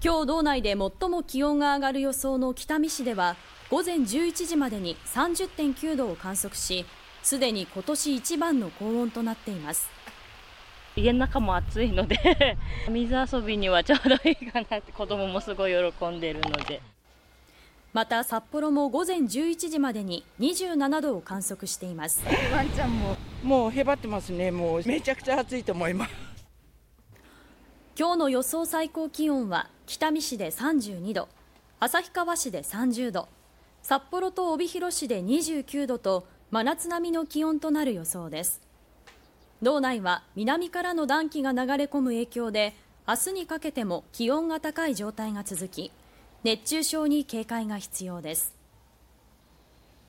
今日道内で最も気温が上がる予想の北見市では午前11時までに30.9度を観測しすでに今年一番の高温となっています。家の中も暑いので 水遊びにはちょうどいいかなって子供もすごい喜んでるので。また札幌も午前11時までに27度を観測しています。ワンちゃんももうへばってますね。もうめちゃくちゃ暑いと思います今日の予想最高気温は北見市で32度旭川市で30度札幌と帯広市で29度と真夏並みの気温となる予想です。道内は南からの暖気が流れ込む影響で明日にかけても気温が高い状態が続き熱中症に警戒が必要です。